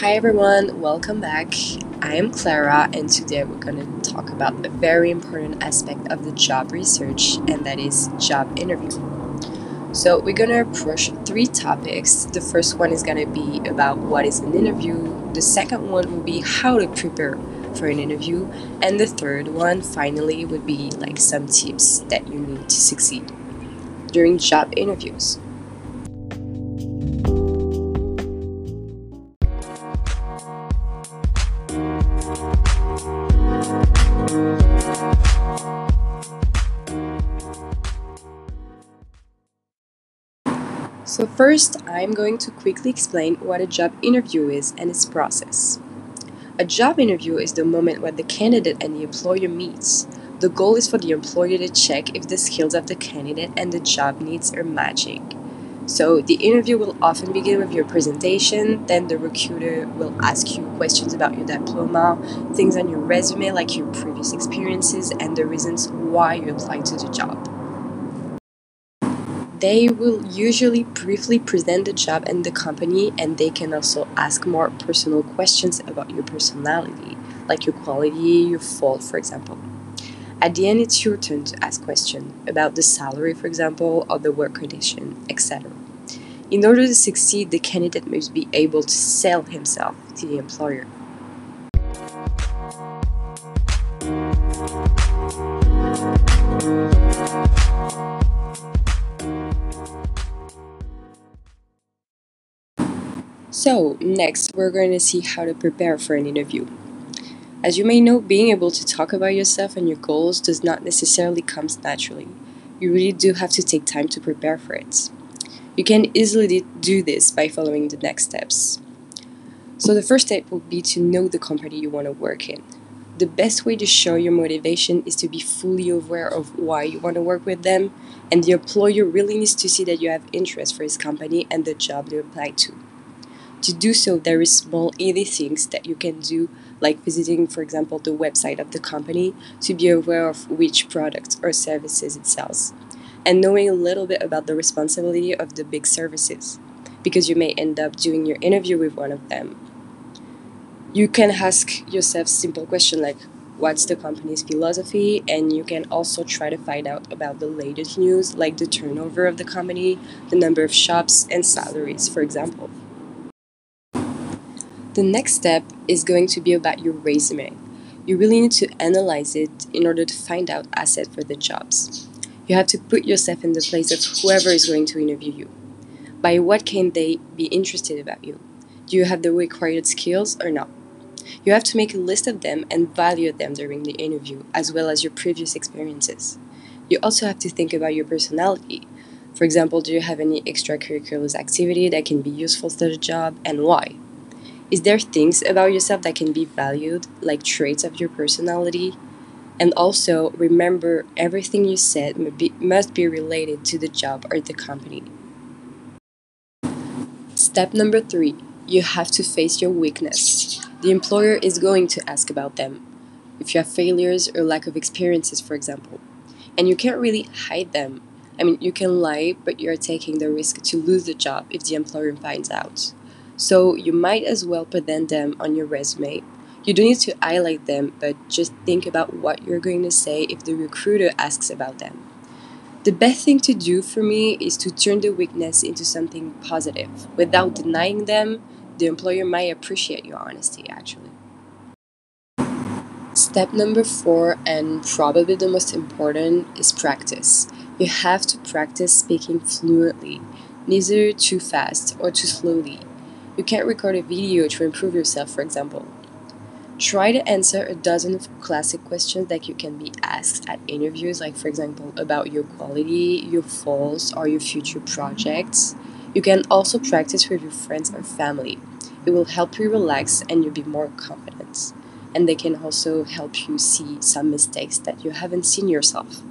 Hi everyone, welcome back. I am Clara, and today we're going to talk about a very important aspect of the job research, and that is job interview. So, we're going to approach three topics. The first one is going to be about what is an interview, the second one will be how to prepare for an interview, and the third one, finally, would be like some tips that you need to succeed during job interviews. So first, I'm going to quickly explain what a job interview is and its process. A job interview is the moment when the candidate and the employer meets. The goal is for the employer to check if the skills of the candidate and the job needs are matching. So the interview will often begin with your presentation, then the recruiter will ask you questions about your diploma, things on your resume like your previous experiences and the reasons why you applied to the job. They will usually briefly present the job and the company, and they can also ask more personal questions about your personality, like your quality, your fault, for example. At the end, it's your turn to ask questions about the salary, for example, or the work condition, etc. In order to succeed, the candidate must be able to sell himself to the employer. So, next, we're going to see how to prepare for an interview. As you may know, being able to talk about yourself and your goals does not necessarily come naturally. You really do have to take time to prepare for it. You can easily do this by following the next steps. So, the first step would be to know the company you want to work in. The best way to show your motivation is to be fully aware of why you want to work with them, and the employer really needs to see that you have interest for his company and the job they apply to. To do so, there is small easy things that you can do, like visiting, for example, the website of the company to be aware of which products or services it sells, and knowing a little bit about the responsibility of the big services, because you may end up doing your interview with one of them. You can ask yourself simple questions like what's the company's philosophy and you can also try to find out about the latest news like the turnover of the company the number of shops and salaries for example the next step is going to be about your resume. You really need to analyze it in order to find out assets for the jobs. You have to put yourself in the place of whoever is going to interview you. By what can they be interested about you? Do you have the required skills or not? You have to make a list of them and value them during the interview, as well as your previous experiences. You also have to think about your personality. For example, do you have any extracurricular activity that can be useful to the job and why? Is there things about yourself that can be valued, like traits of your personality? And also, remember everything you said must be related to the job or the company. Step number three you have to face your weakness. The employer is going to ask about them. If you have failures or lack of experiences, for example, and you can't really hide them. I mean, you can lie, but you're taking the risk to lose the job if the employer finds out. So you might as well present them on your resume. You don't need to highlight them, but just think about what you're going to say if the recruiter asks about them. The best thing to do for me is to turn the weakness into something positive. Without denying them, the employer might appreciate your honesty actually. Step number four, and probably the most important, is practice. You have to practice speaking fluently, neither too fast or too slowly. You can't record a video to improve yourself, for example. Try to answer a dozen of classic questions that you can be asked at interviews, like, for example, about your quality, your faults, or your future projects. You can also practice with your friends or family. It will help you relax and you'll be more confident. And they can also help you see some mistakes that you haven't seen yourself.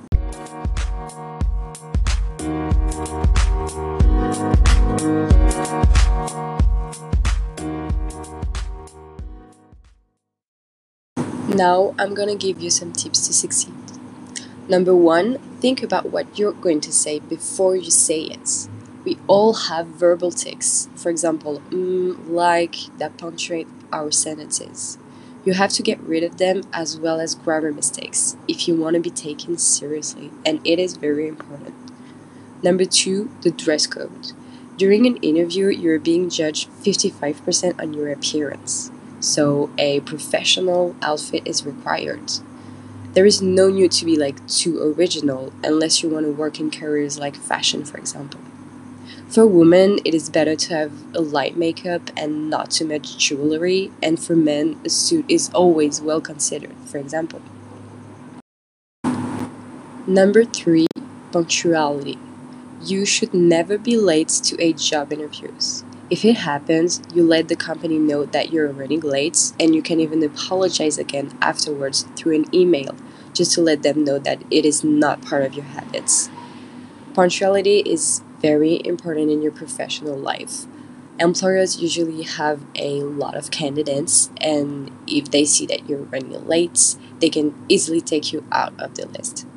Now I'm gonna give you some tips to succeed. Number one, think about what you're going to say before you say it. We all have verbal tics, for example, mm, like that punctuate our sentences. You have to get rid of them as well as grammar mistakes if you want to be taken seriously, and it is very important. Number two, the dress code. During an interview, you're being judged 55% on your appearance, so a professional outfit is required. There is no need to be like too original unless you want to work in careers like fashion, for example. For women, it is better to have a light makeup and not too much jewelry, and for men, a suit is always well considered, for example. Number three, punctuality. You should never be late to a job interviews. If it happens, you let the company know that you're running late and you can even apologize again afterwards through an email just to let them know that it is not part of your habits. Punctuality is very important in your professional life. Employers usually have a lot of candidates, and if they see that you're running late, they can easily take you out of the list.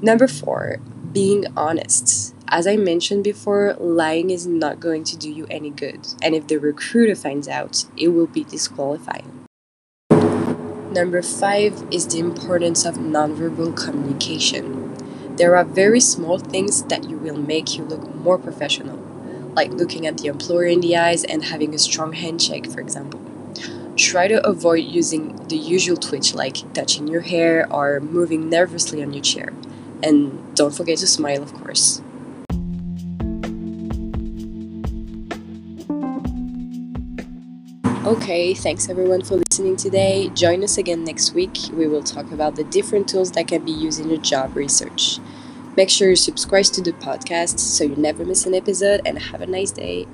Number four, being honest. As I mentioned before, lying is not going to do you any good, and if the recruiter finds out, it will be disqualifying. Number five is the importance of nonverbal communication. There are very small things that you will make you look more professional, like looking at the employer in the eyes and having a strong handshake, for example. Try to avoid using the usual twitch like touching your hair or moving nervously on your chair. And don't forget to smile, of course. Okay, thanks everyone for listening today. Join us again next week. We will talk about the different tools that can be used in your job research. Make sure you subscribe to the podcast so you never miss an episode and have a nice day.